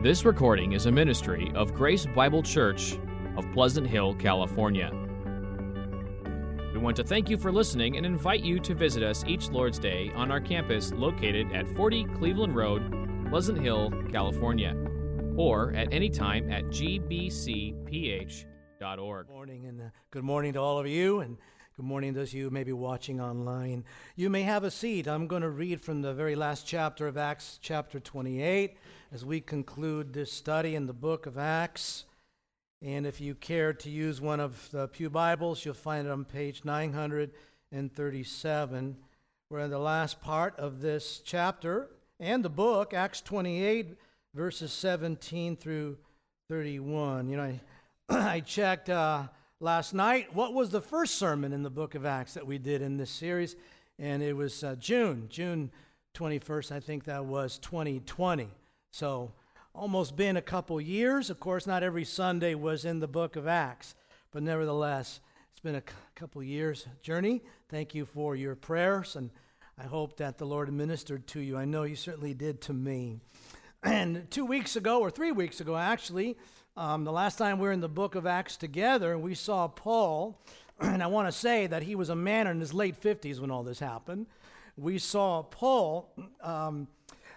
This recording is a ministry of Grace Bible Church of Pleasant Hill, California. We want to thank you for listening and invite you to visit us each Lord's Day on our campus located at 40 Cleveland Road, Pleasant Hill, California, or at any time at gbcph.org. Good morning and uh, good morning to all of you and good morning those of you who may be watching online. You may have a seat. I'm going to read from the very last chapter of Acts, chapter 28, as we conclude this study in the book of Acts. And if you care to use one of the Pew Bibles, you'll find it on page 937. We're in the last part of this chapter and the book, Acts 28, verses 17 through 31. You know, I, I checked uh, last night what was the first sermon in the book of Acts that we did in this series, and it was uh, June, June 21st, I think that was 2020. So, almost been a couple years. Of course, not every Sunday was in the book of Acts, but nevertheless, it's been a couple years journey. Thank you for your prayers, and I hope that the Lord ministered to you. I know you certainly did to me. And two weeks ago, or three weeks ago, actually, um, the last time we were in the book of Acts together, we saw Paul, and I want to say that he was a man in his late 50s when all this happened. We saw Paul. Um,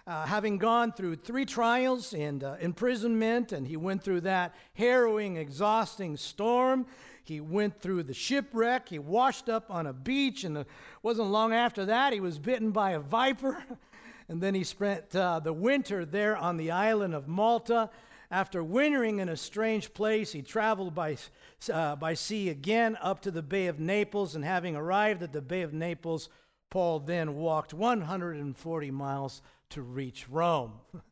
uh, having gone through three trials and uh, imprisonment, and he went through that harrowing, exhausting storm. He went through the shipwreck. He washed up on a beach, and it wasn't long after that he was bitten by a viper. and then he spent uh, the winter there on the island of Malta. After wintering in a strange place, he traveled by, uh, by sea again up to the Bay of Naples, and having arrived at the Bay of Naples, Paul then walked 140 miles to reach Rome.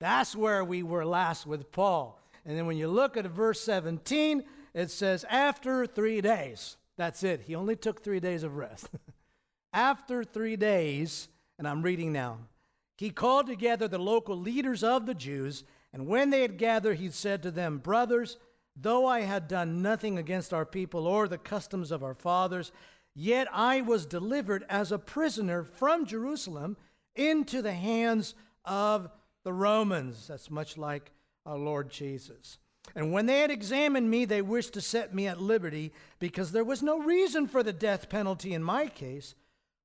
That's where we were last with Paul. And then when you look at verse 17, it says, after three days. That's it. He only took three days of rest. after three days, and I'm reading now, he called together the local leaders of the Jews, and when they had gathered, he said to them, Brothers, though I had done nothing against our people or the customs of our fathers, yet I was delivered as a prisoner from Jerusalem into the hands of the Romans. That's much like our Lord Jesus. And when they had examined me, they wished to set me at liberty because there was no reason for the death penalty in my case.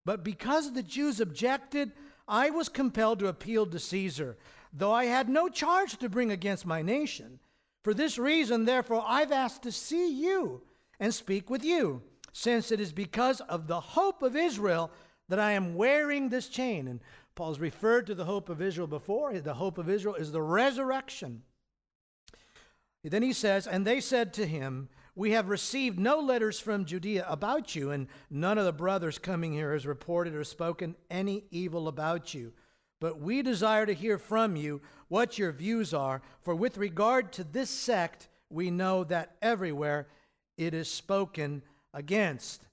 But because the Jews objected, I was compelled to appeal to Caesar, though I had no charge to bring against my nation. For this reason, therefore, I've asked to see you and speak with you, since it is because of the hope of Israel that I am wearing this chain. And Paul's referred to the hope of Israel before. The hope of Israel is the resurrection. Then he says, And they said to him, We have received no letters from Judea about you, and none of the brothers coming here has reported or spoken any evil about you. But we desire to hear from you what your views are, for with regard to this sect, we know that everywhere it is spoken against.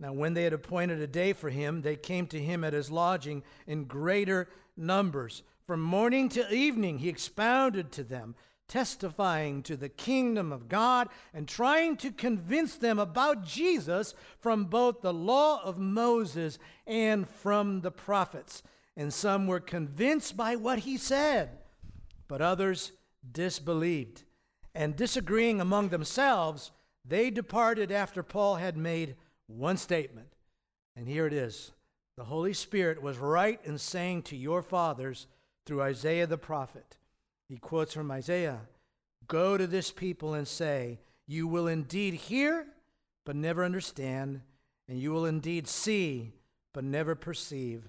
Now, when they had appointed a day for him, they came to him at his lodging in greater numbers. From morning till evening, he expounded to them, testifying to the kingdom of God and trying to convince them about Jesus from both the law of Moses and from the prophets. And some were convinced by what he said, but others disbelieved. And disagreeing among themselves, they departed after Paul had made one statement. And here it is The Holy Spirit was right in saying to your fathers through Isaiah the prophet. He quotes from Isaiah Go to this people and say, You will indeed hear, but never understand, and you will indeed see, but never perceive.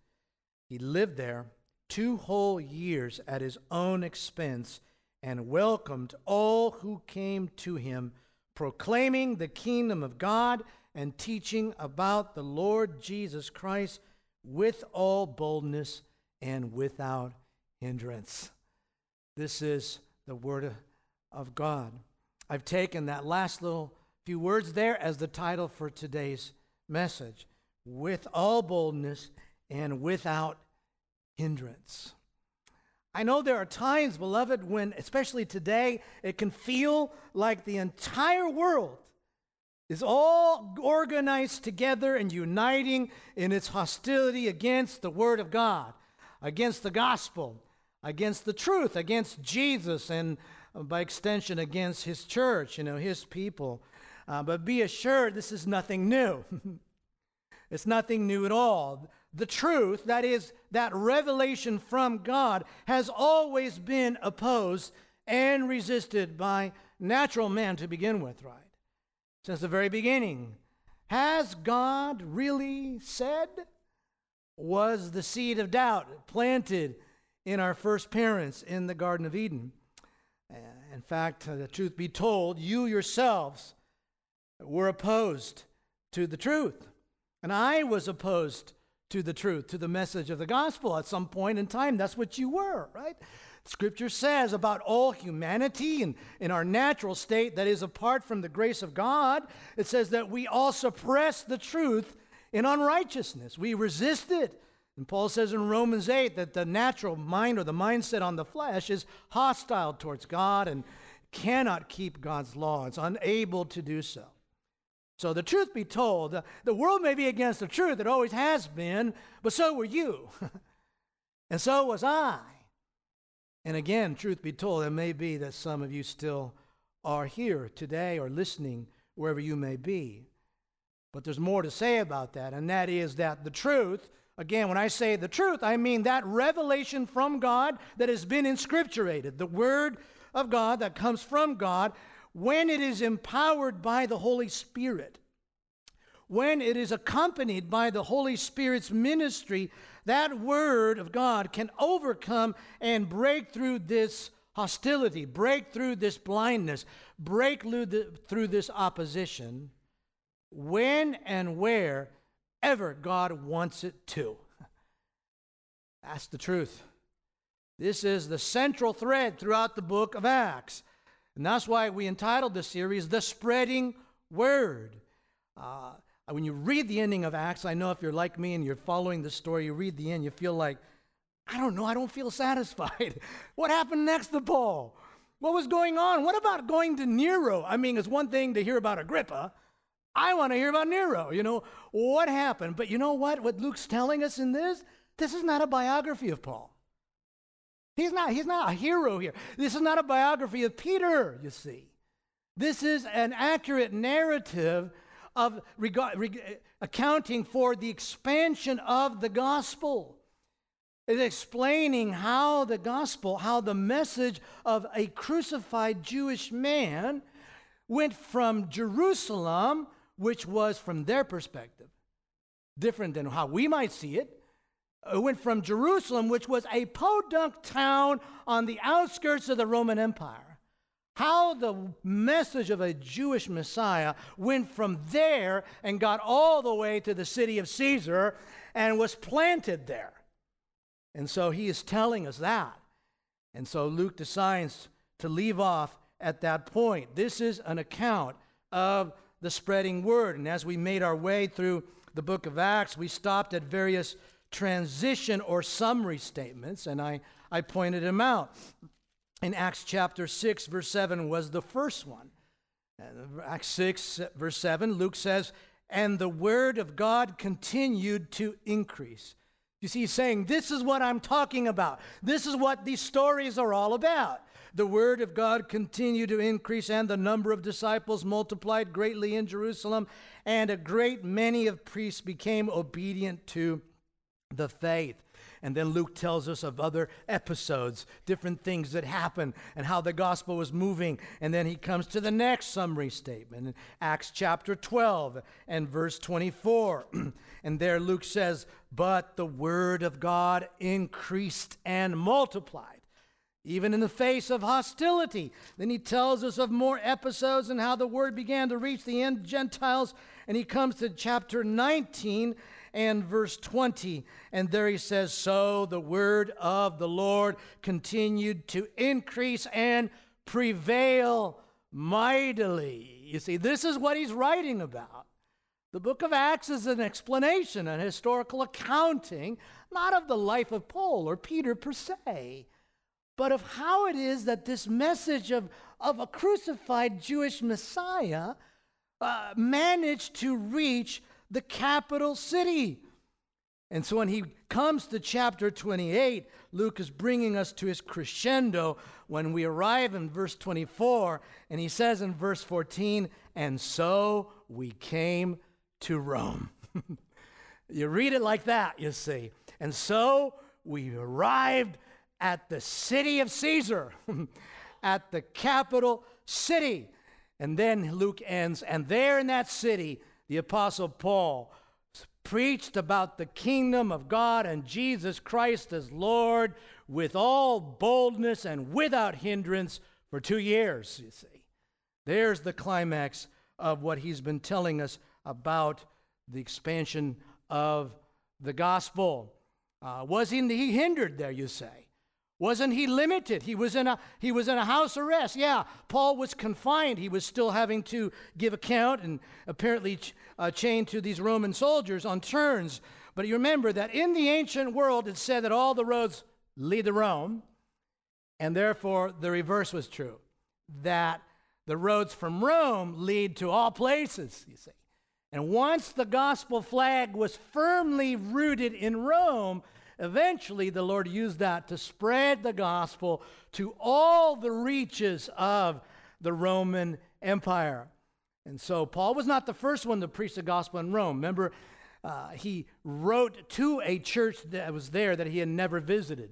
He lived there two whole years at his own expense and welcomed all who came to him proclaiming the kingdom of God and teaching about the Lord Jesus Christ with all boldness and without hindrance. This is the word of God. I've taken that last little few words there as the title for today's message with all boldness and without hindrance. I know there are times, beloved, when, especially today, it can feel like the entire world is all organized together and uniting in its hostility against the Word of God, against the gospel, against the truth, against Jesus, and uh, by extension, against His church, you know, His people. Uh, but be assured, this is nothing new. it's nothing new at all. The truth, that is, that revelation from God, has always been opposed and resisted by natural man to begin with, right? Since the very beginning. Has God really said? Was the seed of doubt planted in our first parents in the Garden of Eden? Uh, in fact, the truth be told, you yourselves were opposed to the truth. And I was opposed to the truth, to the message of the gospel at some point in time. That's what you were, right? Scripture says about all humanity and in our natural state that is apart from the grace of God, it says that we all suppress the truth in unrighteousness. We resist it. And Paul says in Romans 8 that the natural mind or the mindset on the flesh is hostile towards God and cannot keep God's law. It's unable to do so. So, the truth be told, the world may be against the truth, it always has been, but so were you. and so was I. And again, truth be told, it may be that some of you still are here today or listening wherever you may be. But there's more to say about that, and that is that the truth, again, when I say the truth, I mean that revelation from God that has been inscripturated, the Word of God that comes from God, when it is empowered by the Holy Spirit, when it is accompanied by the Holy Spirit's ministry, that Word of God can overcome and break through this hostility, break through this blindness, break through this opposition when and where ever God wants it to. That's the truth. This is the central thread throughout the book of Acts. And that's why we entitled the series The Spreading Word. Uh, when you read the ending of Acts, I know if you're like me and you're following the story, you read the end, you feel like, I don't know, I don't feel satisfied. what happened next to Paul? What was going on? What about going to Nero? I mean, it's one thing to hear about Agrippa. I want to hear about Nero. You know, what happened? But you know what? What Luke's telling us in this? This is not a biography of Paul. He's not, he's not a hero here. This is not a biography of Peter, you see. This is an accurate narrative of reg- reg- accounting for the expansion of the gospel. It's explaining how the gospel, how the message of a crucified Jewish man went from Jerusalem, which was from their perspective, different than how we might see it went from Jerusalem, which was a podunk town on the outskirts of the Roman Empire. How the message of a Jewish Messiah went from there and got all the way to the city of Caesar and was planted there. And so he is telling us that. And so Luke decides to leave off at that point. This is an account of the spreading word. And as we made our way through the book of Acts, we stopped at various transition or summary statements, and I, I pointed them out. In Acts chapter 6, verse 7 was the first one. Acts 6, verse 7, Luke says, And the word of God continued to increase. You see, he's saying, This is what I'm talking about. This is what these stories are all about. The word of God continued to increase, and the number of disciples multiplied greatly in Jerusalem, and a great many of priests became obedient to the faith. And then Luke tells us of other episodes, different things that happened, and how the gospel was moving. And then he comes to the next summary statement in Acts chapter 12 and verse 24. and there Luke says, But the word of God increased and multiplied. Even in the face of hostility. Then he tells us of more episodes and how the word began to reach the end Gentiles. And he comes to chapter 19 and verse 20. And there he says, So the word of the Lord continued to increase and prevail mightily. You see, this is what he's writing about. The book of Acts is an explanation, an historical accounting, not of the life of Paul or Peter per se, but of how it is that this message of, of a crucified Jewish Messiah uh, managed to reach the capital city. And so when he comes to chapter 28, Luke is bringing us to his crescendo when we arrive in verse 24, and he says in verse 14, And so we came to Rome. you read it like that, you see. And so we arrived at the city of Caesar, at the capital city. And then Luke ends, and there in that city, the Apostle Paul preached about the kingdom of God and Jesus Christ as Lord with all boldness and without hindrance for two years, you see. There's the climax of what he's been telling us about the expansion of the gospel. Uh, wasn't he hindered there, you say? Wasn't he limited? He was in a he was in a house arrest. Yeah, Paul was confined. He was still having to give account and apparently ch- uh, chained to these Roman soldiers on turns. But you remember that in the ancient world it said that all the roads lead to Rome, and therefore the reverse was true. That the roads from Rome lead to all places, you see. And once the gospel flag was firmly rooted in Rome, eventually the Lord used that to spread the gospel to all the reaches of the Roman Empire. And so Paul was not the first one to preach the gospel in Rome. Remember, uh, he wrote to a church that was there that he had never visited.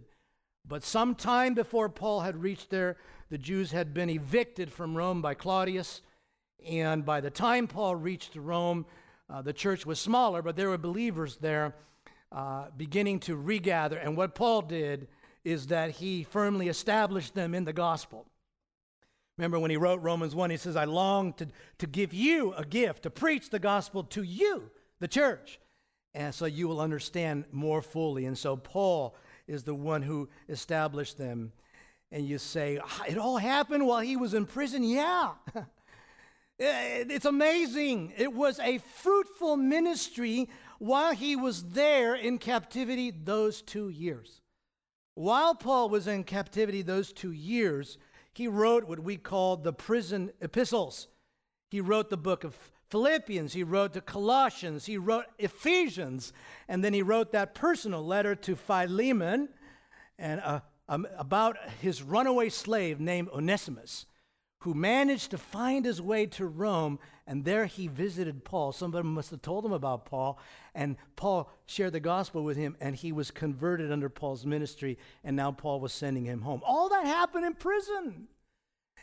But some time before Paul had reached there, the Jews had been evicted from Rome by Claudius. And by the time Paul reached Rome, uh, the church was smaller, but there were believers there uh, beginning to regather. And what Paul did is that he firmly established them in the gospel. Remember when he wrote Romans 1, he says, I long to, to give you a gift, to preach the gospel to you, the church. And so you will understand more fully. And so Paul is the one who established them. And you say, it all happened while he was in prison? Yeah. it's amazing. It was a fruitful ministry while he was there in captivity those two years. While Paul was in captivity those two years, he wrote what we call the prison epistles. He wrote the book of Philippians, he wrote the Colossians, he wrote Ephesians, and then he wrote that personal letter to Philemon and uh, um, about his runaway slave named Onesimus who managed to find his way to Rome, and there he visited Paul. Somebody must have told him about Paul, and Paul shared the gospel with him, and he was converted under Paul's ministry, and now Paul was sending him home. All that happened in prison.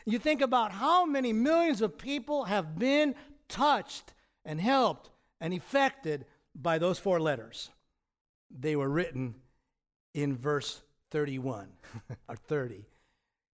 You think about how many millions of people have been touched and helped and affected by those four letters. They were written in verse 31 or 30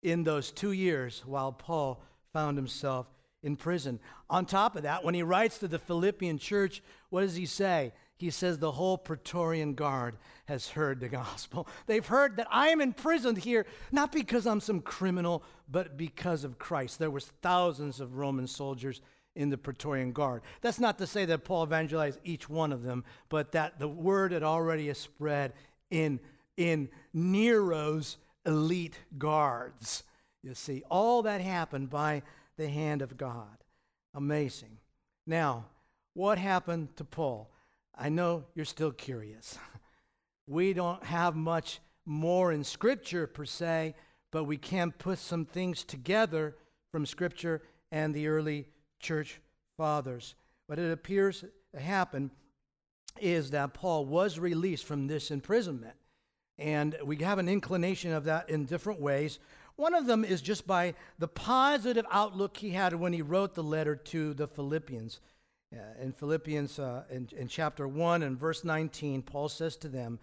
in those two years while Paul found himself in prison. On top of that, when he writes to the Philippian church, what does he say? He says, The whole Praetorian Guard has heard the gospel. They've heard that I am imprisoned here, not because I'm some criminal, but because of Christ. There was thousands of Roman soldiers in the Praetorian Guard. That's not to say that Paul evangelized each one of them, but that the word had already spread in, in Nero's elite guards. You see, all that happened by the hand of God. Amazing. Now, what happened to Paul? I know you're still curious. We don't have much more in Scripture per se, but we can put some things together from Scripture and the early church fathers. What it appears to happen is that Paul was released from this imprisonment. And we have an inclination of that in different ways. One of them is just by the positive outlook he had when he wrote the letter to the Philippians. Uh, in Philippians, uh, in, in chapter 1 and verse 19, Paul says to them,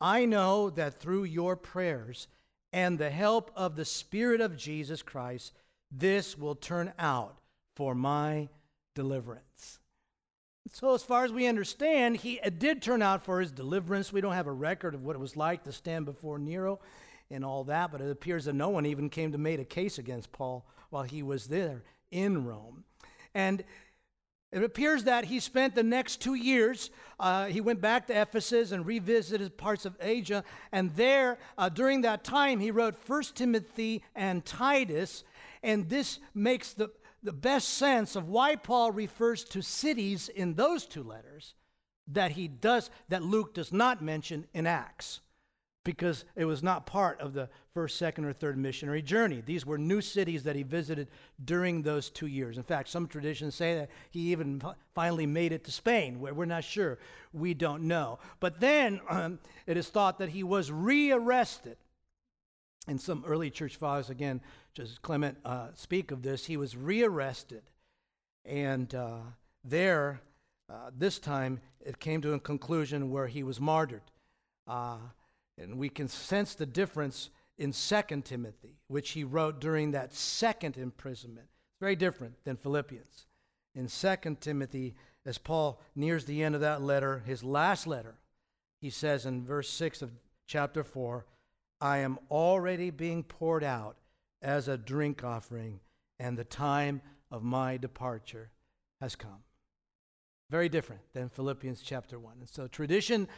I know that through your prayers and the help of the Spirit of Jesus Christ, this will turn out for my deliverance. So, as far as we understand, he did turn out for his deliverance. We don't have a record of what it was like to stand before Nero and all that, but it appears that no one even came to make a case against Paul while he was there in Rome. And it appears that he spent the next two years. Uh, he went back to Ephesus and revisited parts of Asia. And there, uh, during that time, he wrote First Timothy and Titus. And this makes the, the best sense of why Paul refers to cities in those two letters that he does, that Luke does not mention in Acts because it was not part of the first, second, or third missionary journey. These were new cities that he visited during those two years. In fact, some traditions say that he even finally made it to Spain, where we're not sure. We don't know. But then um, it is thought that he was rearrested. And some early church fathers, again, just Clement uh, speak of this, he was rearrested. And uh, there, uh, this time, it came to a conclusion where he was martyred. Uh, and we can sense the difference in 2 Timothy, which he wrote during that second imprisonment. It's very different than Philippians. In 2 Timothy, as Paul nears the end of that letter, his last letter, he says in verse 6 of chapter 4 I am already being poured out as a drink offering, and the time of my departure has come. Very different than Philippians chapter 1. And so tradition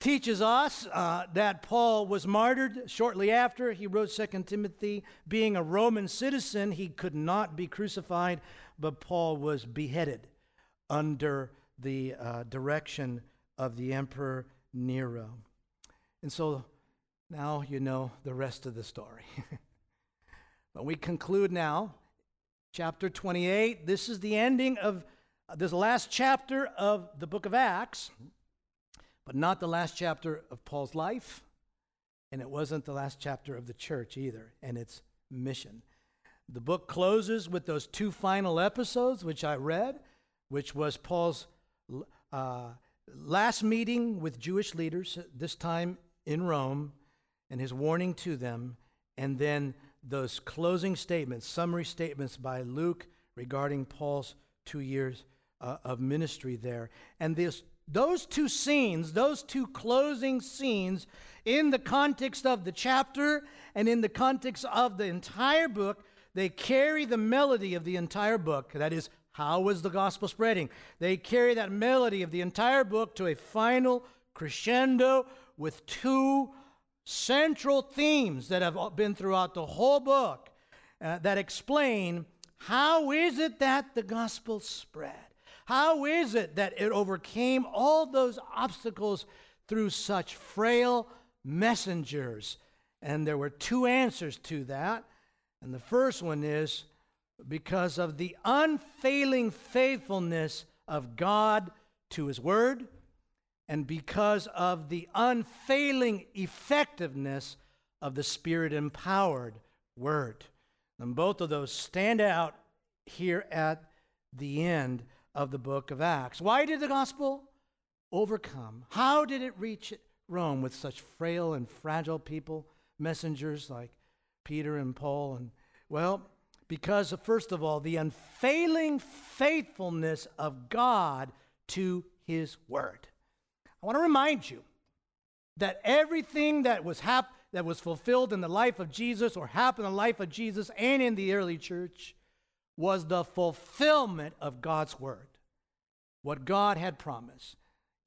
teaches us uh, that Paul was martyred shortly after he wrote 2 Timothy. Being a Roman citizen, he could not be crucified, but Paul was beheaded under the uh, direction of the Emperor Nero. And so now you know the rest of the story. but we conclude now, chapter 28. This is the ending of uh, this last chapter of the book of Acts but not the last chapter of Paul's life, and it wasn't the last chapter of the church either, and its mission. The book closes with those two final episodes, which I read, which was Paul's uh, last meeting with Jewish leaders, this time in Rome, and his warning to them, and then those closing statements, summary statements by Luke regarding Paul's two years uh, of ministry there. And this those two scenes, those two closing scenes, in the context of the chapter and in the context of the entire book, they carry the melody of the entire book. That is, how was the gospel spreading? They carry that melody of the entire book to a final crescendo with two central themes that have been throughout the whole book uh, that explain how is it that the gospel spread? How is it that it overcame all those obstacles through such frail messengers? And there were two answers to that. And the first one is because of the unfailing faithfulness of God to His Word, and because of the unfailing effectiveness of the Spirit empowered Word. And both of those stand out here at the end of the book of Acts. Why did the gospel overcome? How did it reach Rome with such frail and fragile people, messengers like Peter and Paul? And well, because of, first of all, the unfailing faithfulness of God to his word. I want to remind you that everything that was hap- that was fulfilled in the life of Jesus or happened in the life of Jesus and in the early church was the fulfillment of God's word, what God had promised.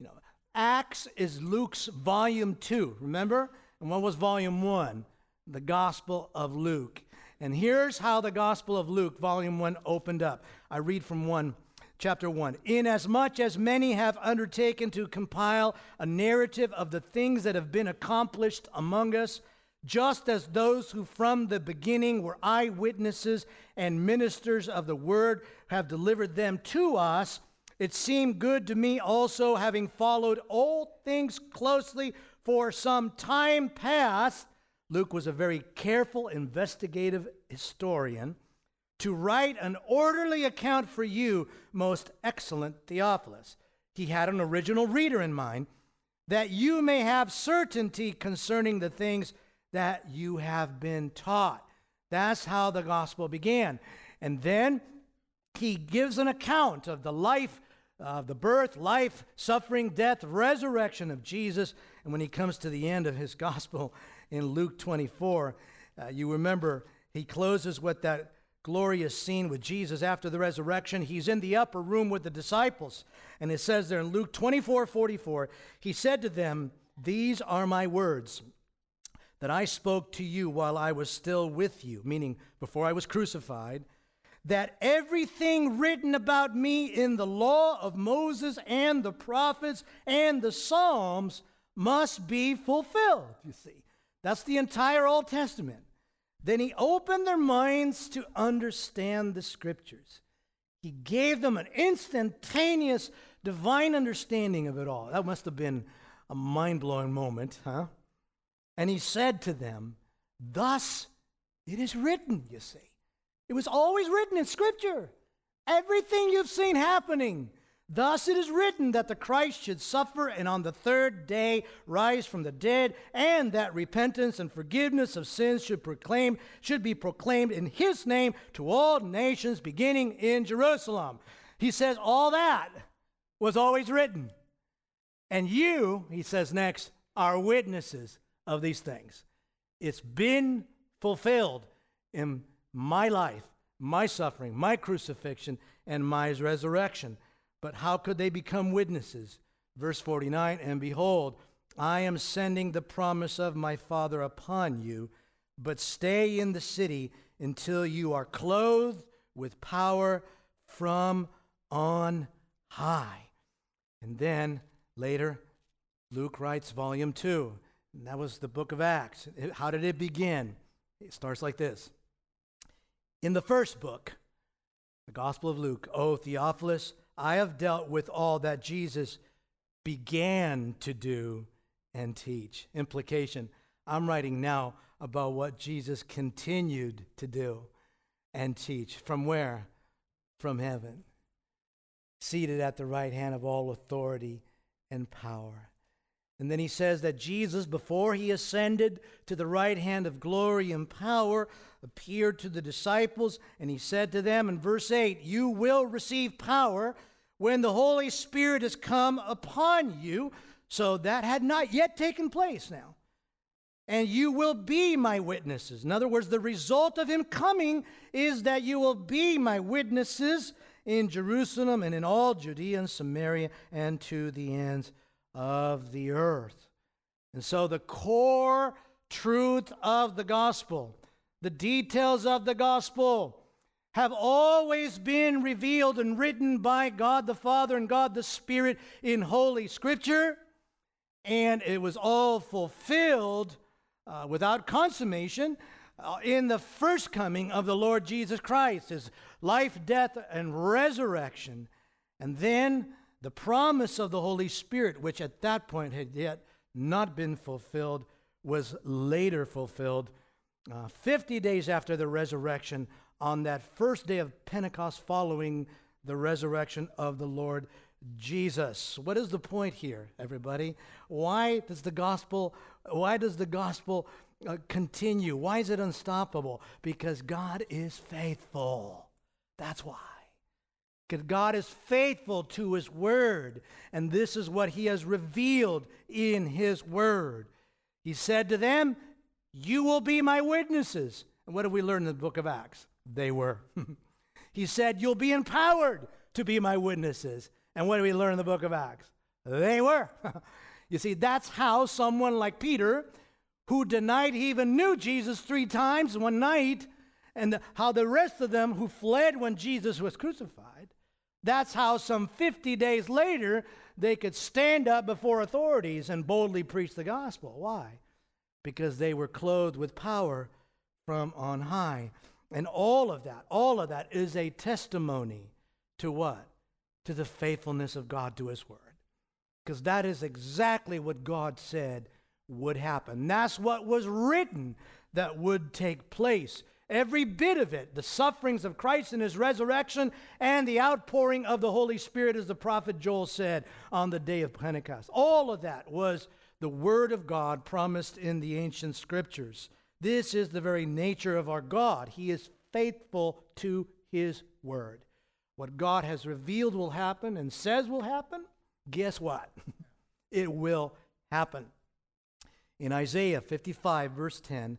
You know, Acts is Luke's volume two, remember? And what was volume one? The Gospel of Luke. And here's how the Gospel of Luke, volume one, opened up. I read from one, chapter one. Inasmuch as many have undertaken to compile a narrative of the things that have been accomplished among us, just as those who from the beginning were eyewitnesses and ministers of the word have delivered them to us, it seemed good to me also, having followed all things closely for some time past. Luke was a very careful, investigative historian. To write an orderly account for you, most excellent Theophilus. He had an original reader in mind, that you may have certainty concerning the things that you have been taught. That's how the gospel began. And then he gives an account of the life, of the birth, life, suffering, death, resurrection of Jesus. And when he comes to the end of his gospel, in Luke 24. Uh, you remember he closes with that glorious scene with Jesus after the resurrection. He's in the upper room with the disciples. And it says there in Luke 24 44, he said to them, These are my words that I spoke to you while I was still with you, meaning before I was crucified, that everything written about me in the law of Moses and the prophets and the Psalms must be fulfilled. You see, that's the entire Old Testament. Then he opened their minds to understand the scriptures. He gave them an instantaneous divine understanding of it all. That must have been a mind blowing moment, huh? And he said to them, Thus it is written, you see. It was always written in Scripture. Everything you've seen happening. Thus it is written that the Christ should suffer and on the third day rise from the dead, and that repentance and forgiveness of sins should proclaim should be proclaimed in his name to all nations beginning in Jerusalem. He says all that was always written. And you, he says next, are witnesses of these things. It's been fulfilled in my life, my suffering, my crucifixion, and my resurrection. But how could they become witnesses? Verse 49 And behold, I am sending the promise of my Father upon you, but stay in the city until you are clothed with power from on high. And then later, Luke writes, Volume 2. And that was the book of Acts. How did it begin? It starts like this In the first book, the Gospel of Luke, O Theophilus, I have dealt with all that Jesus began to do and teach. Implication I'm writing now about what Jesus continued to do and teach. From where? From heaven. Seated at the right hand of all authority and power. And then he says that Jesus, before he ascended to the right hand of glory and power, appeared to the disciples, and he said to them in verse 8, You will receive power when the Holy Spirit has come upon you. So that had not yet taken place now. And you will be my witnesses. In other words, the result of him coming is that you will be my witnesses in Jerusalem and in all Judea and Samaria and to the ends of the earth. And so, the core truth of the gospel, the details of the gospel, have always been revealed and written by God the Father and God the Spirit in Holy Scripture. And it was all fulfilled uh, without consummation uh, in the first coming of the Lord Jesus Christ, his life, death, and resurrection. And then the promise of the Holy Spirit, which at that point had yet not been fulfilled, was later fulfilled. Uh, 50 days after the resurrection, on that first day of Pentecost following the resurrection of the Lord Jesus. What is the point here, everybody? Why does the gospel why does the gospel uh, continue? Why is it unstoppable? Because God is faithful. That's why. Because God is faithful to his word, and this is what he has revealed in his word. He said to them, "You will be my witnesses." And what do we learn in the book of Acts? They were. he said, You'll be empowered to be my witnesses. And what do we learn in the book of Acts? They were. you see, that's how someone like Peter, who denied he even knew Jesus three times one night, and how the rest of them who fled when Jesus was crucified, that's how some 50 days later they could stand up before authorities and boldly preach the gospel. Why? Because they were clothed with power from on high. And all of that, all of that is a testimony to what? To the faithfulness of God to His Word. Because that is exactly what God said would happen. That's what was written that would take place. Every bit of it, the sufferings of Christ and his resurrection, and the outpouring of the Holy Spirit, as the prophet Joel said on the day of Pentecost. All of that was the Word of God promised in the ancient scriptures. This is the very nature of our God. He is faithful to His word. What God has revealed will happen and says will happen, guess what? it will happen. in Isaiah 55, verse 10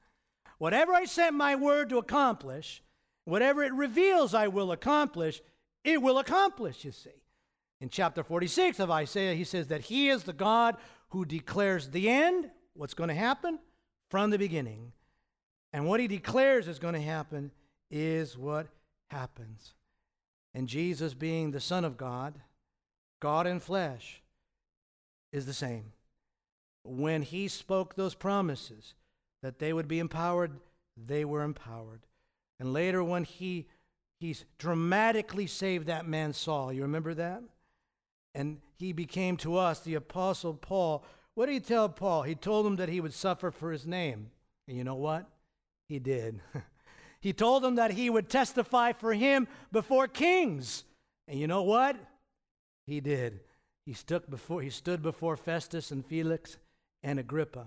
whatever I sent my word to accomplish, whatever it reveals I will accomplish, it will accomplish, you see. In chapter 46 of Isaiah, he says that he is the God who declares the end, what's going to happen, from the beginning. And what he declares is going to happen is what happens. And Jesus, being the Son of God, God in flesh, is the same. When he spoke those promises that they would be empowered, they were empowered. And later, when he he's dramatically saved that man Saul, you remember that? And he became to us the apostle Paul. What did he tell Paul? He told him that he would suffer for his name. And you know what? He did. he told him that he would testify for him before kings. And you know what? He did. He stood before, he stood before Festus and Felix and Agrippa.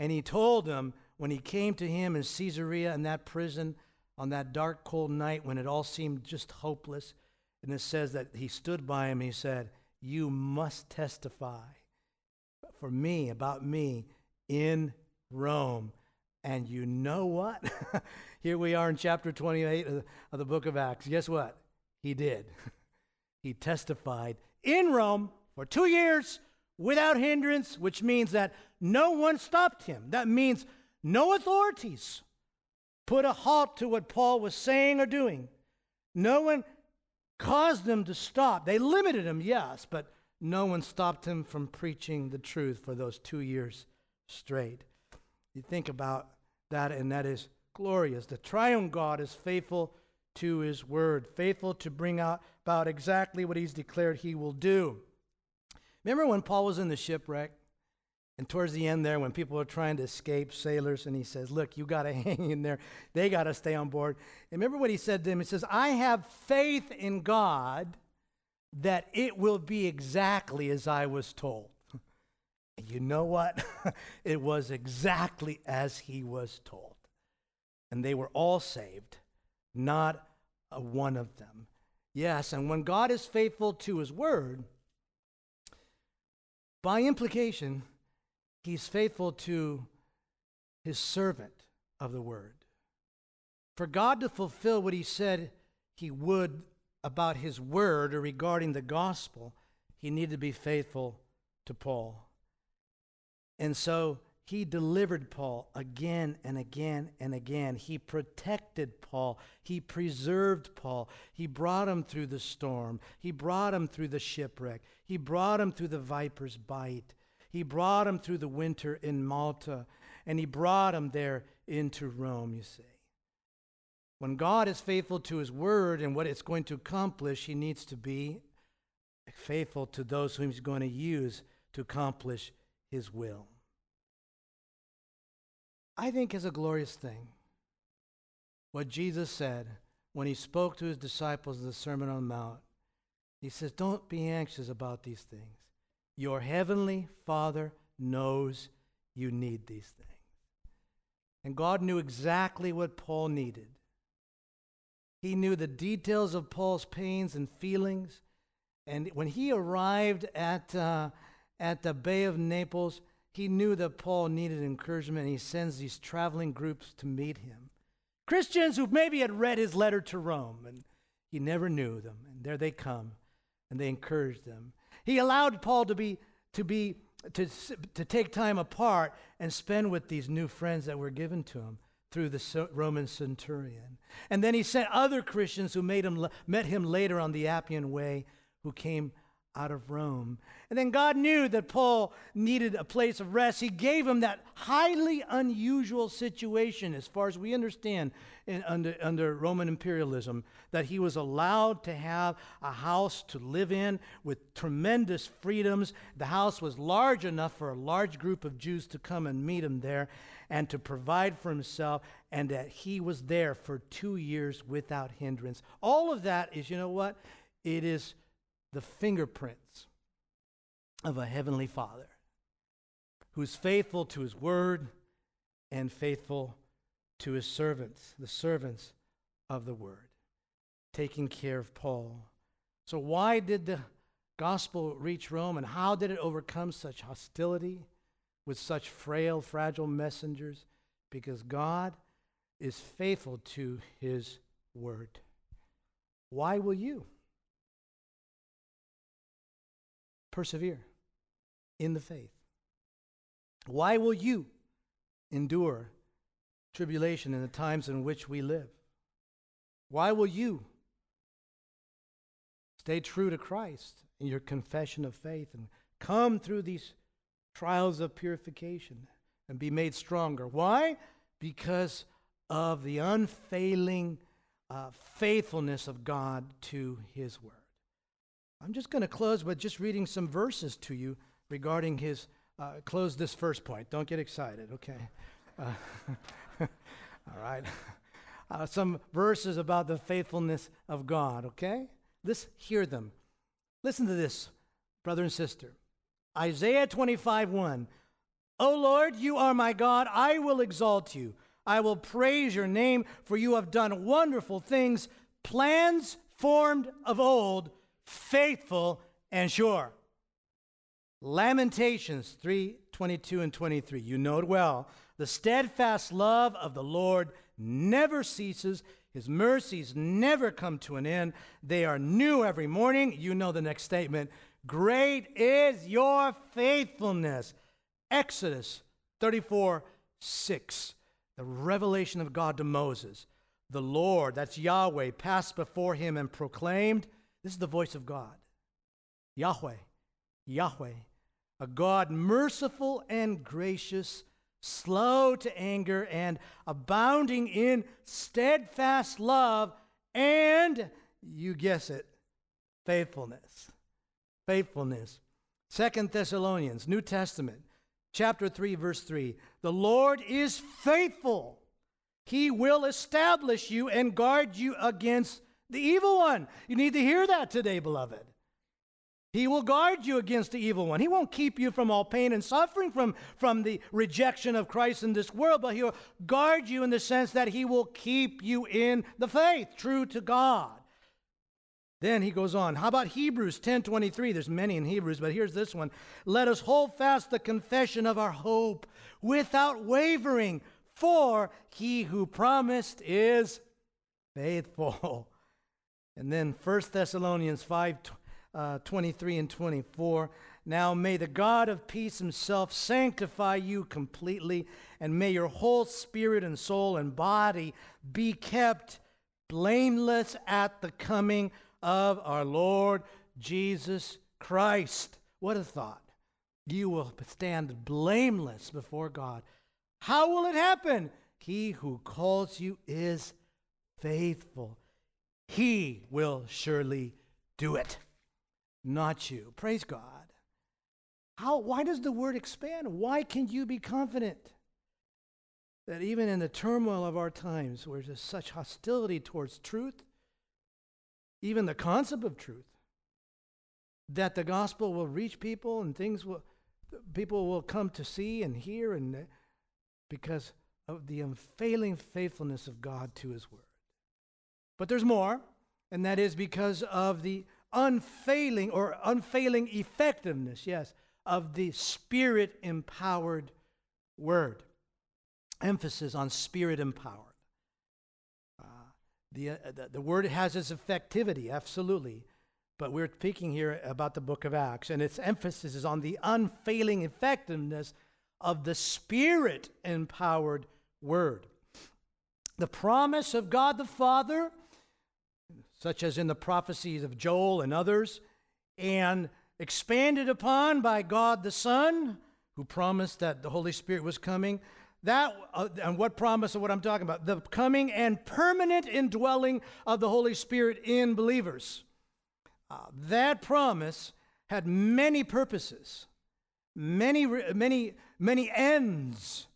And he told them when he came to him in Caesarea in that prison on that dark, cold night when it all seemed just hopeless, and it says that he stood by him, he said, You must testify for me, about me, in Rome. And you know what? Here we are in chapter 28 of the, of the book of Acts. Guess what? He did. he testified in Rome for two years without hindrance, which means that no one stopped him. That means no authorities put a halt to what Paul was saying or doing. No one caused them to stop. They limited him, yes, but no one stopped him from preaching the truth for those two years straight. You think about that, and that is glorious. The triune God is faithful to his word, faithful to bring out about exactly what he's declared he will do. Remember when Paul was in the shipwreck? And towards the end there, when people were trying to escape, sailors, and he says, Look, you got to hang in there. They got to stay on board. And remember what he said to them? He says, I have faith in God that it will be exactly as I was told. And you know what? it was exactly as he was told. And they were all saved, not one of them. Yes, and when God is faithful to his word, by implication, he's faithful to his servant of the word. For God to fulfill what he said he would about his word or regarding the gospel, he needed to be faithful to Paul. And so he delivered Paul again and again and again. He protected Paul. He preserved Paul. He brought him through the storm. He brought him through the shipwreck. He brought him through the viper's bite. He brought him through the winter in Malta. And he brought him there into Rome, you see. When God is faithful to his word and what it's going to accomplish, he needs to be faithful to those whom he's going to use to accomplish his will. I think is a glorious thing. What Jesus said when he spoke to his disciples in the Sermon on the Mount. He says, Don't be anxious about these things. Your heavenly Father knows you need these things. And God knew exactly what Paul needed. He knew the details of Paul's pains and feelings. And when he arrived at, uh, at the Bay of Naples, he knew that Paul needed encouragement. And he sends these traveling groups to meet him. Christians who maybe had read his letter to Rome, and he never knew them. And there they come, and they encouraged them. He allowed Paul to be, to be, to, to take time apart and spend with these new friends that were given to him through the Roman centurion. And then he sent other Christians who made him, met him later on the Appian Way, who came out of Rome. And then God knew that Paul needed a place of rest. He gave him that highly unusual situation, as far as we understand in, under, under Roman imperialism, that he was allowed to have a house to live in with tremendous freedoms. The house was large enough for a large group of Jews to come and meet him there and to provide for himself, and that he was there for two years without hindrance. All of that is, you know what? It is the fingerprints of a heavenly Father who's faithful to his word and faithful to his servants, the servants of the word, taking care of Paul. So, why did the gospel reach Rome and how did it overcome such hostility with such frail, fragile messengers? Because God is faithful to his word. Why will you? Persevere in the faith? Why will you endure tribulation in the times in which we live? Why will you stay true to Christ in your confession of faith and come through these trials of purification and be made stronger? Why? Because of the unfailing uh, faithfulness of God to His Word. I'm just going to close by just reading some verses to you regarding his. Uh, close this first point. Don't get excited, okay? Uh, all right. Uh, some verses about the faithfulness of God, okay? Let's hear them. Listen to this, brother and sister. Isaiah 25, 1. O Lord, you are my God. I will exalt you. I will praise your name, for you have done wonderful things, plans formed of old faithful, and sure. Lamentations 3 22 and 23. You know it well. The steadfast love of the Lord never ceases. His mercies never come to an end. They are new every morning. You know the next statement. Great is your faithfulness. Exodus 34 6. The revelation of God to Moses. The Lord, that's Yahweh, passed before him and proclaimed, this is the voice of God. Yahweh, Yahweh, a God merciful and gracious, slow to anger, and abounding in steadfast love, and, you guess it, faithfulness. Faithfulness. Second Thessalonians, New Testament, chapter 3, verse 3. The Lord is faithful. He will establish you and guard you against the evil one. You need to hear that today, beloved. He will guard you against the evil one. He won't keep you from all pain and suffering from, from the rejection of Christ in this world, but he'll guard you in the sense that he will keep you in the faith, true to God. Then he goes on. How about Hebrews 10:23? There's many in Hebrews, but here's this one. Let us hold fast the confession of our hope without wavering, for he who promised is faithful. And then 1 Thessalonians 5 uh, 23 and 24. Now may the God of peace himself sanctify you completely, and may your whole spirit and soul and body be kept blameless at the coming of our Lord Jesus Christ. What a thought. You will stand blameless before God. How will it happen? He who calls you is faithful. He will surely do it, not you. Praise God. How, why does the word expand? Why can you be confident that even in the turmoil of our times, where there's such hostility towards truth, even the concept of truth, that the gospel will reach people and things will, people will come to see and hear, and because of the unfailing faithfulness of God to His word. But there's more, and that is because of the unfailing or unfailing effectiveness, yes, of the spirit empowered word. Emphasis on spirit empowered. Uh, the, uh, the, the word has its effectivity, absolutely. But we're speaking here about the book of Acts, and its emphasis is on the unfailing effectiveness of the spirit empowered word. The promise of God the Father such as in the prophecies of Joel and others, and expanded upon by God the Son, who promised that the Holy Spirit was coming. That, uh, and what promise of what I'm talking about? The coming and permanent indwelling of the Holy Spirit in believers. Uh, that promise had many purposes, many, many, many ends.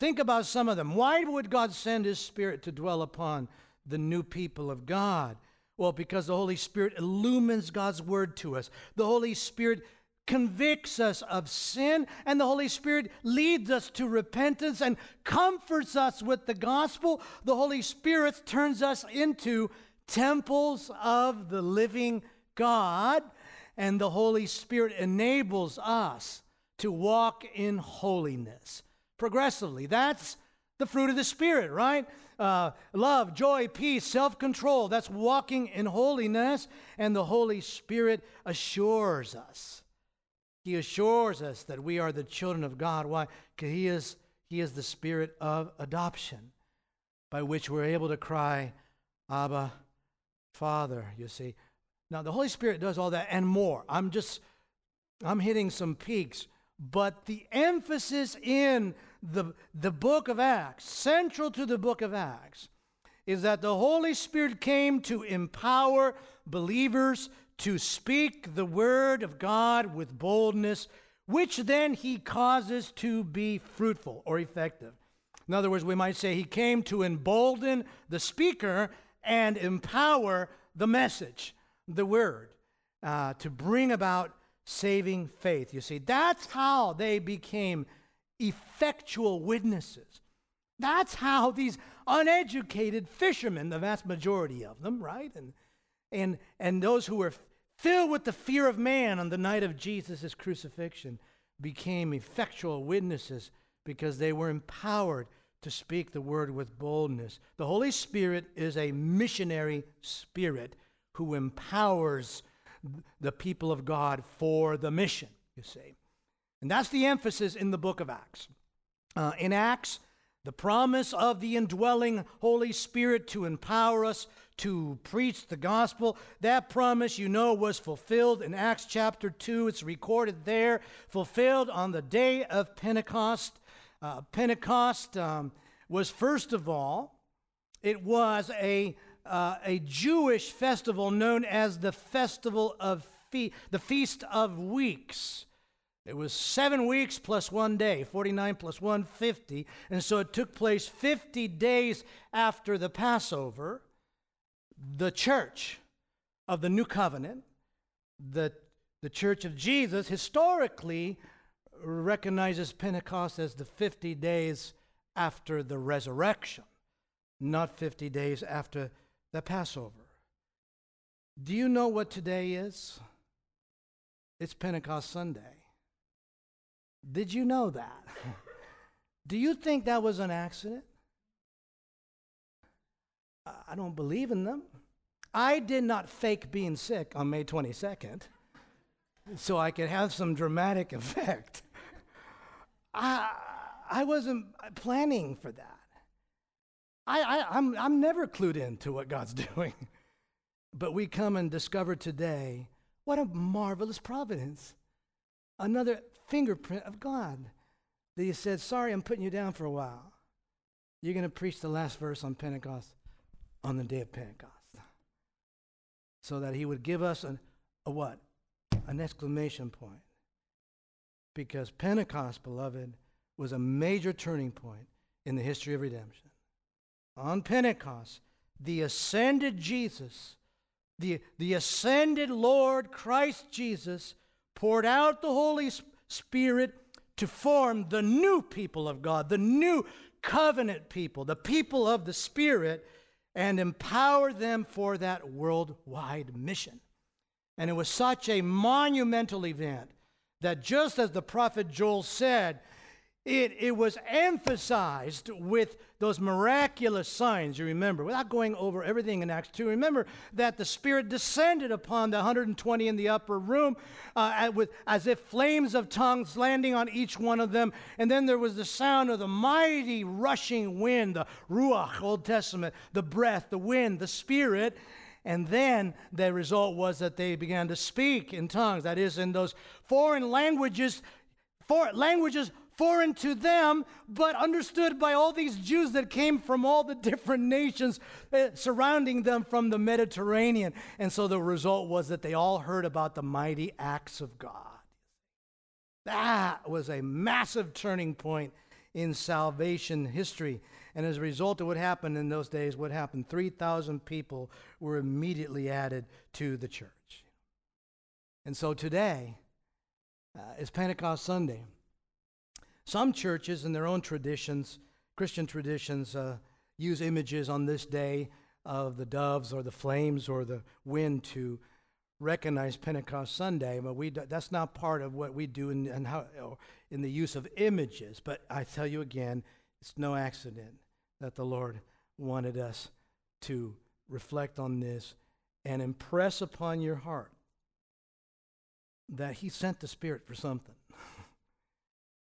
Think about some of them. Why would God send His Spirit to dwell upon the new people of God? Well, because the Holy Spirit illumines God's word to us. The Holy Spirit convicts us of sin, and the Holy Spirit leads us to repentance and comforts us with the gospel. The Holy Spirit turns us into temples of the living God, and the Holy Spirit enables us to walk in holiness progressively. That's the fruit of the Spirit, right? Uh, love, joy, peace, self control. That's walking in holiness, and the Holy Spirit assures us he assures us that we are the children of God. Why? Because he is, he is the spirit of adoption by which we're able to cry, Abba, Father, you see. Now, the Holy Spirit does all that and more. I'm just, I'm hitting some peaks. But the emphasis in the, the book of Acts, central to the book of Acts, is that the Holy Spirit came to empower believers to speak the word of God with boldness, which then he causes to be fruitful or effective. In other words, we might say he came to embolden the speaker and empower the message, the word, uh, to bring about saving faith. You see, that's how they became effectual witnesses. That's how these uneducated fishermen, the vast majority of them, right? And, and, and those who were filled with the fear of man on the night of Jesus' crucifixion, became effectual witnesses because they were empowered to speak the word with boldness. The Holy Spirit is a missionary spirit who empowers the people of God for the mission, you see. And that's the emphasis in the book of Acts. Uh, in Acts, the promise of the indwelling Holy Spirit to empower us to preach the gospel. That promise, you know, was fulfilled in Acts chapter 2. It's recorded there, fulfilled on the day of Pentecost. Uh, Pentecost um, was, first of all, it was a, uh, a Jewish festival known as the Festival of Fe- the Feast of Weeks. It was seven weeks plus one day, 49 plus 150. And so it took place 50 days after the Passover the church of the new covenant, the, the church of Jesus, historically recognizes Pentecost as the 50 days after the resurrection, not 50 days after the Passover. Do you know what today is? It's Pentecost Sunday. Did you know that? Do you think that was an accident? I don't believe in them. I did not fake being sick on May 22nd so I could have some dramatic effect. I, I wasn't planning for that. I, I, I'm, I'm never clued into what God's doing. But we come and discover today what a marvelous providence. Another fingerprint of God that He said, Sorry, I'm putting you down for a while. You're going to preach the last verse on Pentecost on the day of Pentecost. So that he would give us an, a what? An exclamation point. Because Pentecost, beloved, was a major turning point in the history of redemption. On Pentecost, the ascended Jesus, the, the ascended Lord Christ Jesus, poured out the Holy Spirit to form the new people of God, the new covenant people, the people of the Spirit and empower them for that worldwide mission. And it was such a monumental event that just as the prophet Joel said, it, it was emphasized with those miraculous signs, you remember, without going over everything in Acts 2. Remember that the Spirit descended upon the 120 in the upper room uh, with, as if flames of tongues landing on each one of them. And then there was the sound of the mighty rushing wind, the Ruach, Old Testament, the breath, the wind, the Spirit. And then the result was that they began to speak in tongues, that is, in those foreign languages, for, languages foreign to them, but understood by all these Jews that came from all the different nations uh, surrounding them from the Mediterranean. And so the result was that they all heard about the mighty acts of God. That was a massive turning point in salvation history. And as a result of what happened in those days, what happened? 3,000 people were immediately added to the church. And so today uh, is Pentecost Sunday. Some churches, in their own traditions, Christian traditions, uh, use images on this day of the doves or the flames or the wind to recognize Pentecost Sunday, but we that's not part of what we do in, in, how, in the use of images. But I tell you again, it's no accident that the Lord wanted us to reflect on this and impress upon your heart that He sent the Spirit for something.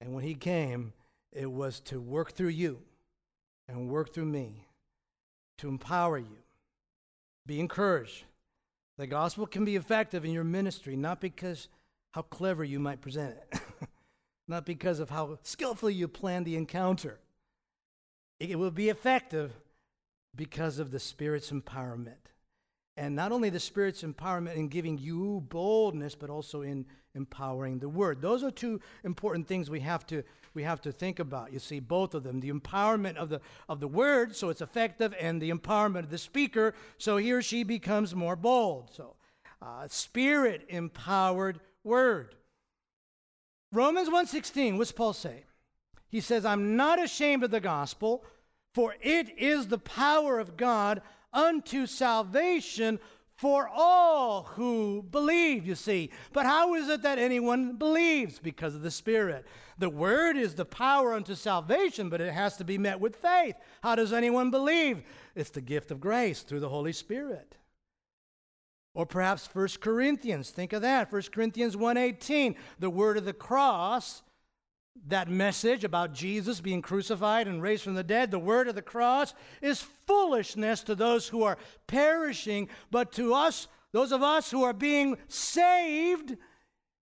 And when he came, it was to work through you and work through me, to empower you. Be encouraged. The gospel can be effective in your ministry, not because how clever you might present it, not because of how skillfully you plan the encounter. It will be effective because of the Spirit's empowerment. And not only the Spirit's empowerment in giving you boldness, but also in empowering the word. Those are two important things we have to we have to think about. You see both of them, the empowerment of the of the word so it's effective and the empowerment of the speaker so he or she becomes more bold. So uh, spirit empowered word. Romans 1:16 what's Paul say? He says I'm not ashamed of the gospel for it is the power of God unto salvation for all who believe, you see. But how is it that anyone believes? Because of the Spirit. The Word is the power unto salvation, but it has to be met with faith. How does anyone believe? It's the gift of grace through the Holy Spirit. Or perhaps 1 Corinthians, think of that. 1 Corinthians 1:18, the word of the cross that message about Jesus being crucified and raised from the dead, the word of the cross, is foolishness to those who are perishing, but to us, those of us who are being saved,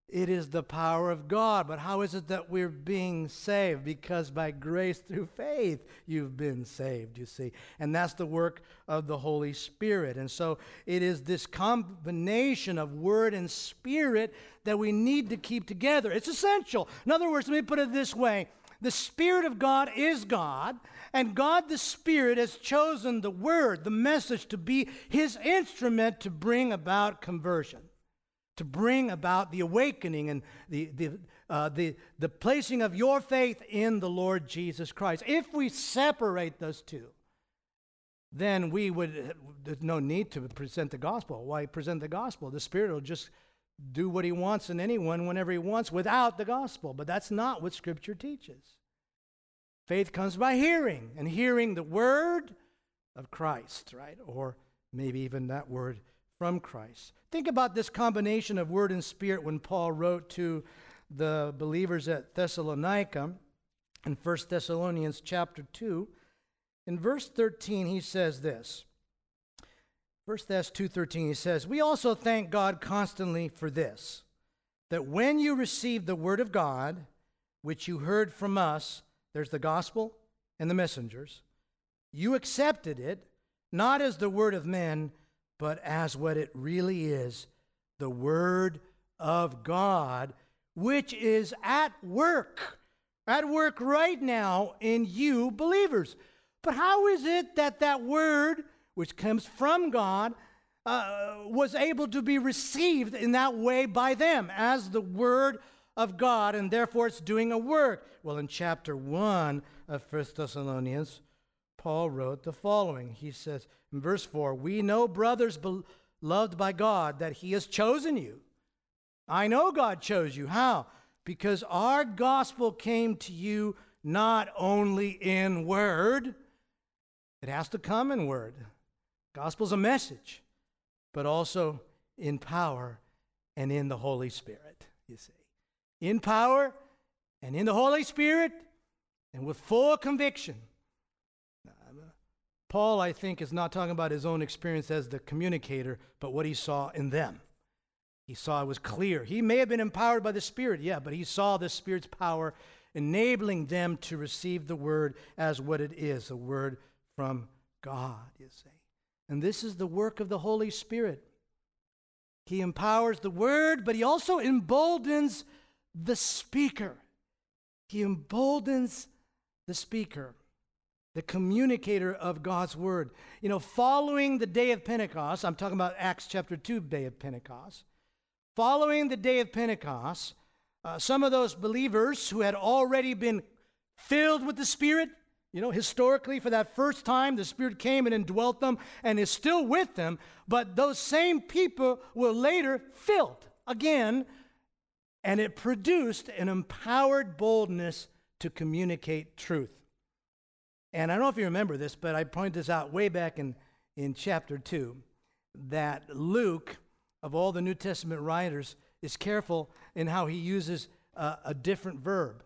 it is the power of God. But how is it that we're being saved? Because by grace through faith, you've been saved, you see. And that's the work of the Holy Spirit. And so it is this combination of word and spirit that we need to keep together. It's essential. In other words, let me put it this way the Spirit of God is God, and God the Spirit has chosen the Word, the message, to be His instrument to bring about conversion to bring about the awakening and the, the, uh, the, the placing of your faith in the Lord Jesus Christ. If we separate those two, then we would, there's no need to present the gospel. Why present the gospel? The Spirit will just do what He wants in anyone whenever He wants without the gospel. But that's not what Scripture teaches. Faith comes by hearing, and hearing the word of Christ, right? Or maybe even that word from Christ. Think about this combination of word and spirit when Paul wrote to the believers at Thessalonica in 1 Thessalonians chapter 2. In verse 13, he says this. 1 Thess 2:13 he says, "We also thank God constantly for this, that when you received the word of God, which you heard from us, there's the gospel and the messengers, you accepted it not as the word of men, but as what it really is the Word of God, which is at work, at work right now in you believers. But how is it that that Word, which comes from God, uh, was able to be received in that way by them as the Word of God, and therefore it's doing a work? Well, in chapter 1 of First Thessalonians, Paul wrote the following. He says in verse 4 We know, brothers beloved by God, that He has chosen you. I know God chose you. How? Because our gospel came to you not only in word, it has to come in word. Gospel's a message, but also in power and in the Holy Spirit, you see. In power and in the Holy Spirit and with full conviction Paul, I think, is not talking about his own experience as the communicator, but what he saw in them. He saw it was clear. He may have been empowered by the Spirit, yeah, but he saw the Spirit's power enabling them to receive the word as what it is a word from God, you see. And this is the work of the Holy Spirit. He empowers the word, but he also emboldens the speaker. He emboldens the speaker, the communicator of God's word. You know, following the day of Pentecost, I'm talking about Acts chapter 2, day of Pentecost. Following the day of Pentecost, uh, some of those believers who had already been filled with the Spirit, you know, historically, for that first time, the Spirit came and indwelt them and is still with them. But those same people were later filled again, and it produced an empowered boldness to communicate truth. And I don't know if you remember this, but I pointed this out way back in, in chapter 2 that Luke, of all the New Testament writers, is careful in how he uses uh, a different verb.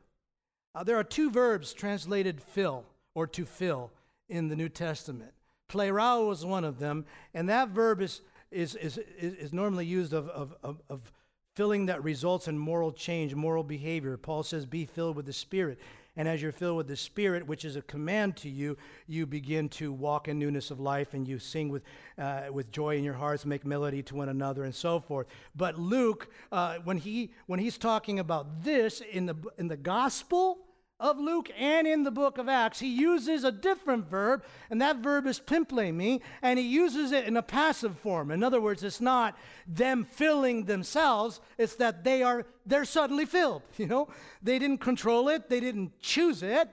Uh, there are two verbs translated fill or to fill in the New Testament. Plerao was one of them, and that verb is, is, is, is, normally used of, of, of, of filling that results in moral change, moral behavior. Paul says, Be filled with the Spirit. And as you're filled with the Spirit, which is a command to you, you begin to walk in newness of life and you sing with, uh, with joy in your hearts, make melody to one another, and so forth. But Luke, uh, when, he, when he's talking about this in the, in the gospel, of Luke and in the book of Acts, he uses a different verb, and that verb is pimplemi, and he uses it in a passive form. In other words, it's not them filling themselves, it's that they are they're suddenly filled. You know, they didn't control it, they didn't choose it,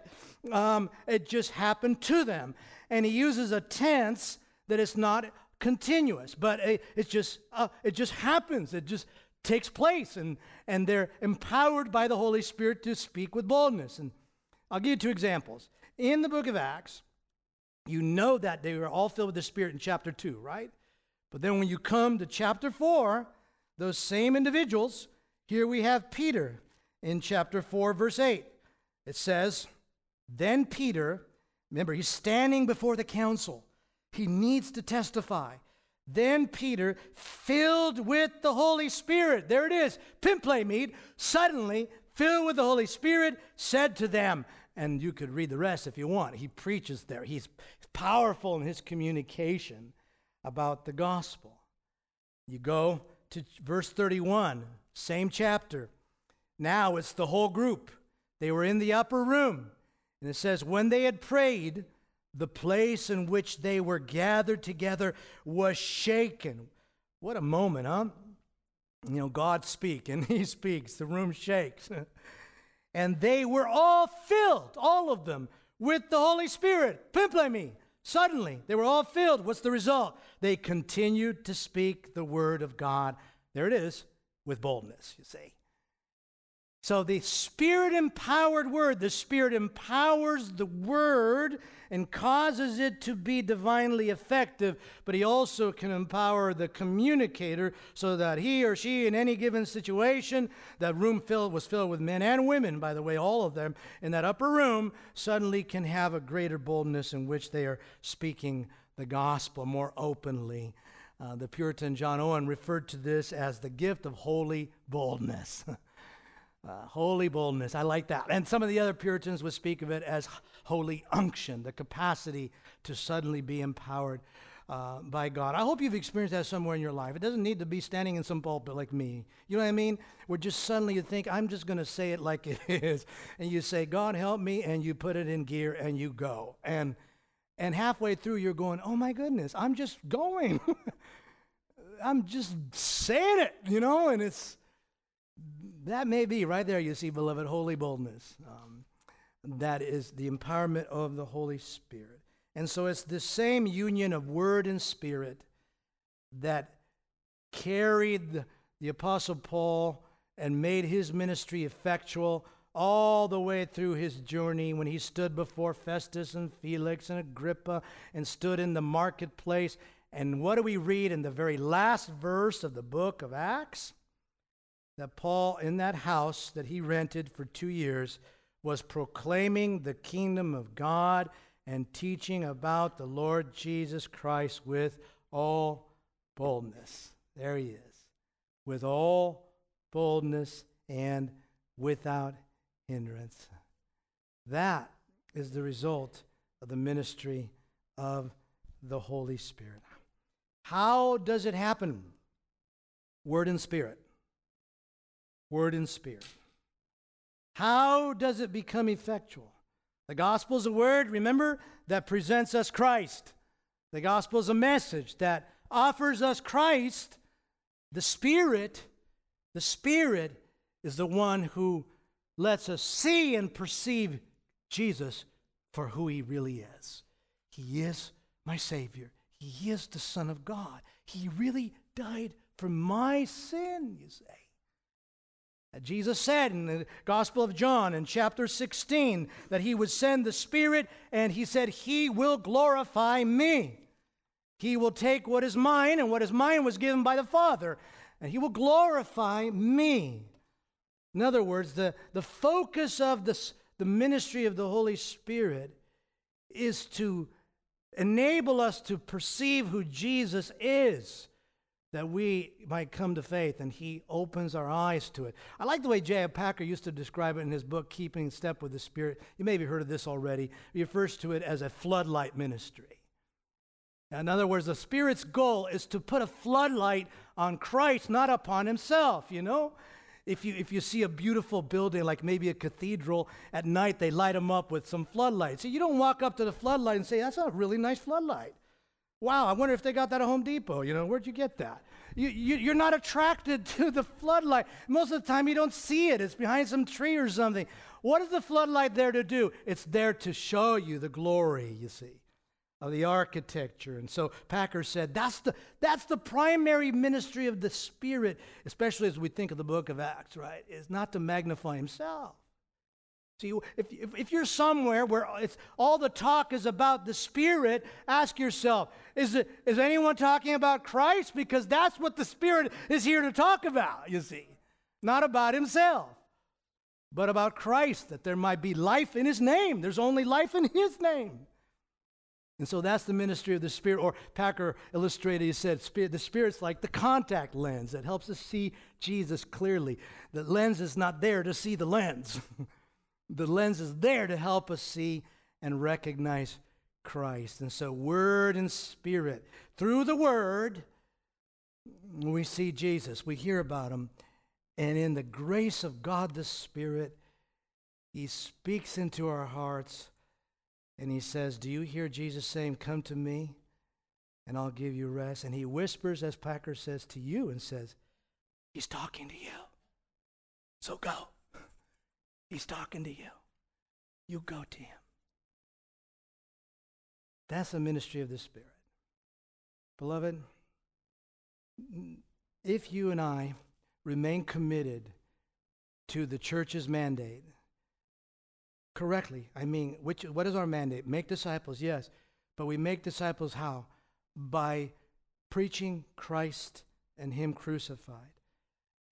um, it just happened to them. And he uses a tense that is not continuous, but it, just uh, it just happens. It just takes place, and, and they're empowered by the Holy Spirit to speak with boldness. And I'll give you two examples. In the book of Acts, you know that they were all filled with the Spirit in chapter 2, right? But then when you come to chapter 4, those same individuals, here we have Peter in chapter 4, verse 8. It says, Then Peter, remember, he's standing before the council. He needs to testify. Then Peter, filled with the Holy Spirit, there it is, pimplemi, suddenly filled with the Holy Spirit, said to them, and you could read the rest if you want. He preaches there. He's powerful in his communication about the gospel. You go to verse 31, same chapter. Now it's the whole group. They were in the upper room. And it says, when they had prayed, the place in which they were gathered together was shaken. What a moment, huh? You know, God speaks, and He speaks, the room shakes. and they were all filled, all of them, with the Holy Spirit. Pimplemi. Suddenly, they were all filled. What's the result? They continued to speak the word of God. There it is, with boldness, you see. So the Spirit empowered word, the Spirit empowers the word and causes it to be divinely effective, but He also can empower the communicator so that he or she, in any given situation, that room filled was filled with men and women, by the way, all of them in that upper room, suddenly can have a greater boldness in which they are speaking the gospel more openly. Uh, the Puritan John Owen referred to this as the gift of holy boldness. Uh, holy boldness. I like that. And some of the other Puritans would speak of it as holy unction, the capacity to suddenly be empowered uh, by God. I hope you've experienced that somewhere in your life. It doesn't need to be standing in some pulpit like me. You know what I mean? Where just suddenly you think, I'm just going to say it like it is. And you say, God help me, and you put it in gear and you go. And, and halfway through, you're going, oh my goodness, I'm just going. I'm just saying it, you know? And it's that may be right there, you see, beloved, holy boldness. Um, that is the empowerment of the Holy Spirit. And so it's the same union of word and spirit that carried the, the Apostle Paul and made his ministry effectual all the way through his journey when he stood before Festus and Felix and Agrippa and stood in the marketplace. And what do we read in the very last verse of the book of Acts? That Paul, in that house that he rented for two years, was proclaiming the kingdom of God and teaching about the Lord Jesus Christ with all boldness. There he is. With all boldness and without hindrance. That is the result of the ministry of the Holy Spirit. How does it happen? Word and Spirit. Word and Spirit. How does it become effectual? The gospel is a word, remember, that presents us Christ. The gospel is a message that offers us Christ. The Spirit, the Spirit is the one who lets us see and perceive Jesus for who he really is. He is my Savior. He is the Son of God. He really died for my sin, you say. Jesus said in the Gospel of John in chapter 16 that he would send the Spirit, and he said, He will glorify me. He will take what is mine, and what is mine was given by the Father, and he will glorify me. In other words, the, the focus of this, the ministry of the Holy Spirit is to enable us to perceive who Jesus is, that we might come to faith, and He opens our eyes to it. I like the way J.I. Packer used to describe it in his book, Keeping Step with the Spirit. You may have heard of this already. He refers to it as a floodlight ministry. In other words, the Spirit's goal is to put a floodlight on Christ, not upon Himself, you know? if you, if you see a beautiful building, like maybe a cathedral, at night they light them up with some floodlights. So you don't walk up to the floodlight and say, That's a really nice floodlight. Wow, I wonder if they got that at Home Depot. You know, where'd you get that? You, you, you're not attracted to the floodlight. Most of the time, you don't see it, it's behind some tree or something. What is the floodlight there to do? It's there to show you the glory, you see of the architecture. And so Packer said that's the, that's the primary ministry of the Spirit, especially as we think of the book of Acts, right? Is not to magnify himself. See, if, if, if, you're somewhere where it's, all the talk is about the Spirit, ask yourself is, it, is anyone talking about Christ? Because that's what the Spirit is here to talk about, you see. Not about himself, but about Christ, that there might be life in his name. There's only life in his name. And so that's the ministry of the Spirit. Or Packer illustrated, he said, the Spirit's like the contact lens that helps us see Jesus clearly. The lens is not there to see the lens, the lens is there to help us see and recognize Christ. And so, Word and Spirit. Through the Word, we see Jesus, we hear about Him. And in the grace of God the Spirit, He speaks into our hearts and he says, Do you hear Jesus saying, Come to me and I'll give you rest? And he whispers, as Packer says, to you and says, He's talking to you. So go. He's talking to you. You go to him. That's the ministry of the Spirit. Beloved, if you and I remain committed to the church's mandate, correctly. I mean, which, what is our mandate? Make disciples, yes. But we make disciples how? By preaching Christ and Him crucified.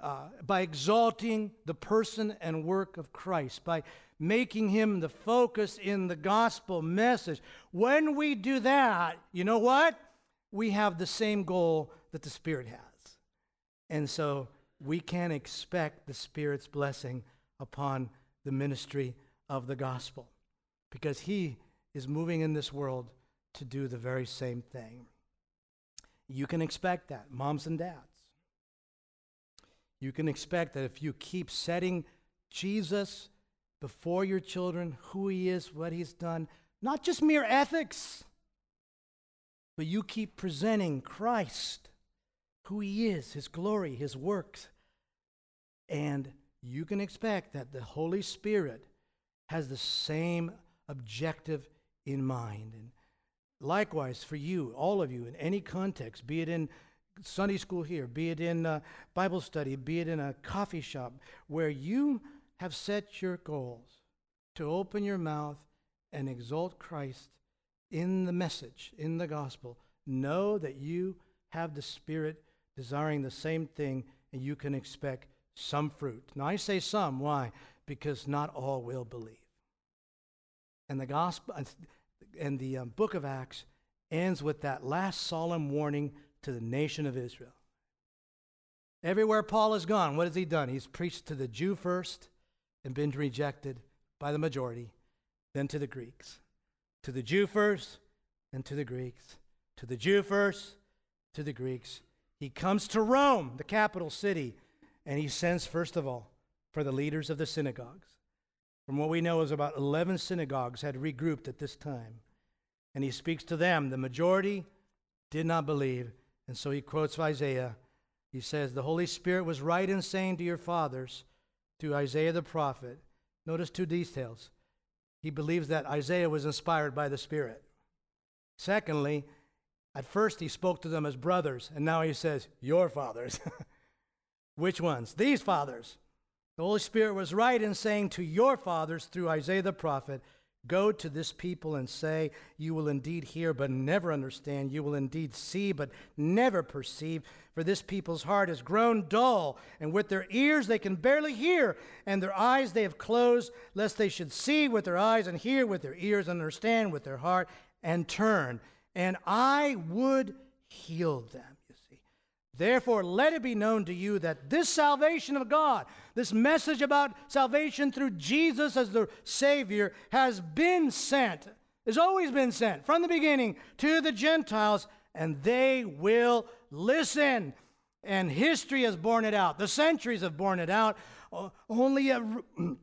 Uh, by exalting the person and work of Christ, by making Him the focus in the gospel message. When we do that, you know what? We have the same goal that the Spirit has. And so we can expect the Spirit's blessing upon the ministry of the gospel because he is moving in this world to do the very same thing. You can expect that, moms and dads. You can expect that if you keep setting Jesus before your children, who he is, what he's done, not just mere ethics, but you keep presenting Christ, who he is, his glory, his works, and you can expect that the Holy Spirit has the same objective in mind. And likewise, for you, all of you, in any context, be it in Sunday school here, be it in Bible study, be it in a coffee shop, where you have set your goals to open your mouth and exalt Christ in the message, in the gospel, know that you have the Spirit desiring the same thing and you can expect some fruit. Now, I say some. Why? because not all will believe. And the gospel, and the um, book of Acts ends with that last solemn warning to the nation of Israel. Everywhere Paul has gone, what has he done? He's preached to the Jew first and been rejected by the majority, then to the Greeks. To the Jew first, and to the Greeks. To the Jew first, to the Greeks. He comes to Rome, the capital city, and he sends, first of all, for the leaders of the synagogues. From what we know is about 11 synagogues had regrouped at this time. And he speaks to them. The majority did not believe. And so he quotes Isaiah. He says, The Holy Spirit was right in saying to your fathers, through Isaiah the prophet, notice two details. He believes that Isaiah was inspired by the Spirit. Secondly, at first he spoke to them as brothers, and now he says, Your fathers. Which ones? These fathers. The Holy Spirit was right in saying to your fathers through Isaiah the prophet, Go to this people and say, You will indeed hear, but never understand. You will indeed see, but never perceive. For this people's heart has grown dull, and with their ears they can barely hear, and their eyes they have closed, lest they should see with their eyes, and hear with their ears, and understand with their heart, and turn. And I would heal them. Therefore, let it be known to you that this salvation of God, this message about salvation through Jesus as the Savior, has been sent, has always been sent from the beginning to the Gentiles, and they will listen. And history has borne it out, the centuries have borne it out. Only a,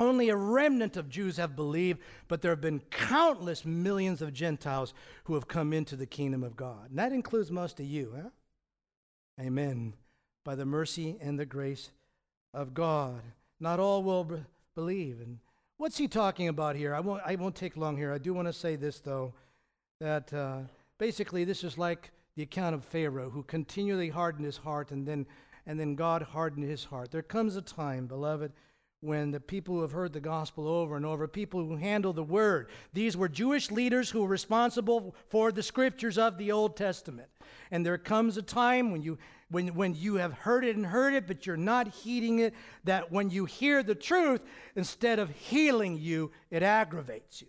only a remnant of Jews have believed, but there have been countless millions of Gentiles who have come into the kingdom of God. And that includes most of you, huh? Amen. By the mercy and the grace of God. Not all will b- believe. And what's he talking about here? I won't, I won't take long here. I do want to say this, though, that uh, basically this is like the account of Pharaoh, who continually hardened his heart, and then, and then God hardened his heart. There comes a time, beloved, when the people who have heard the gospel over and over, people who handle the word, these were Jewish leaders who were responsible for the scriptures of the Old Testament. And there comes a time when you when, when you have heard it and heard it, but you're not heeding it, that when you hear the truth, instead of healing you, it aggravates you.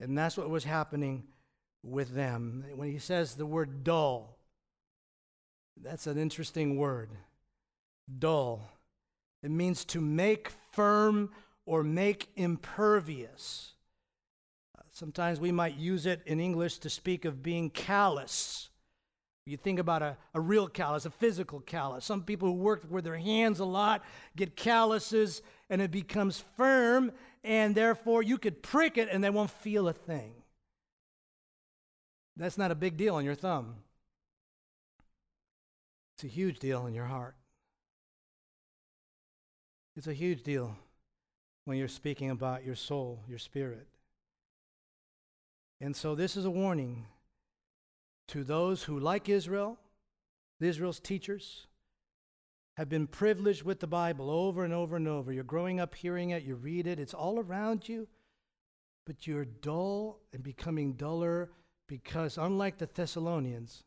And that's what was happening with them. When he says the word dull, that's an interesting word. Dull. It means to make firm or make impervious. Sometimes we might use it in English to speak of being callous. You think about a, a real callus, a physical callus. Some people who work with their hands a lot get calluses and it becomes firm, and therefore you could prick it and they won't feel a thing. That's not a big deal on your thumb, it's a huge deal in your heart. It's a huge deal when you're speaking about your soul, your spirit. And so, this is a warning to those who, like Israel, Israel's teachers, have been privileged with the Bible over and over and over. You're growing up hearing it, you read it, it's all around you, but you're dull and becoming duller because, unlike the Thessalonians,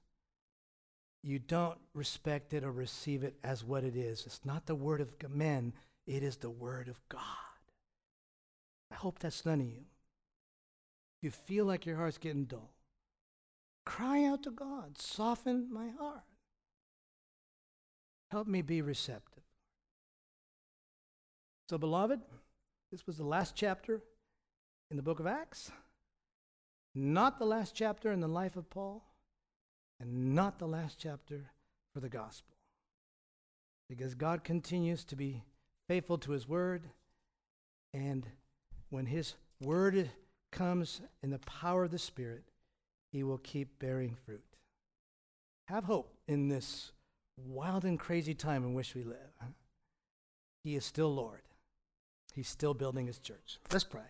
you don't respect it or receive it as what it is. It's not the word of men, it is the Word of God. I hope that's none of you. You feel like your heart's getting dull. Cry out to God, soften my heart. Help me be receptive. So, beloved, this was the last chapter in the book of Acts, not the last chapter in the life of Paul, and not the last chapter for the gospel. Because God continues to be faithful to his word. And when his word comes in the power of the Spirit, he will keep bearing fruit. Have hope in this wild and crazy time in which we live. He is still Lord. He's still building his church. Let's pray.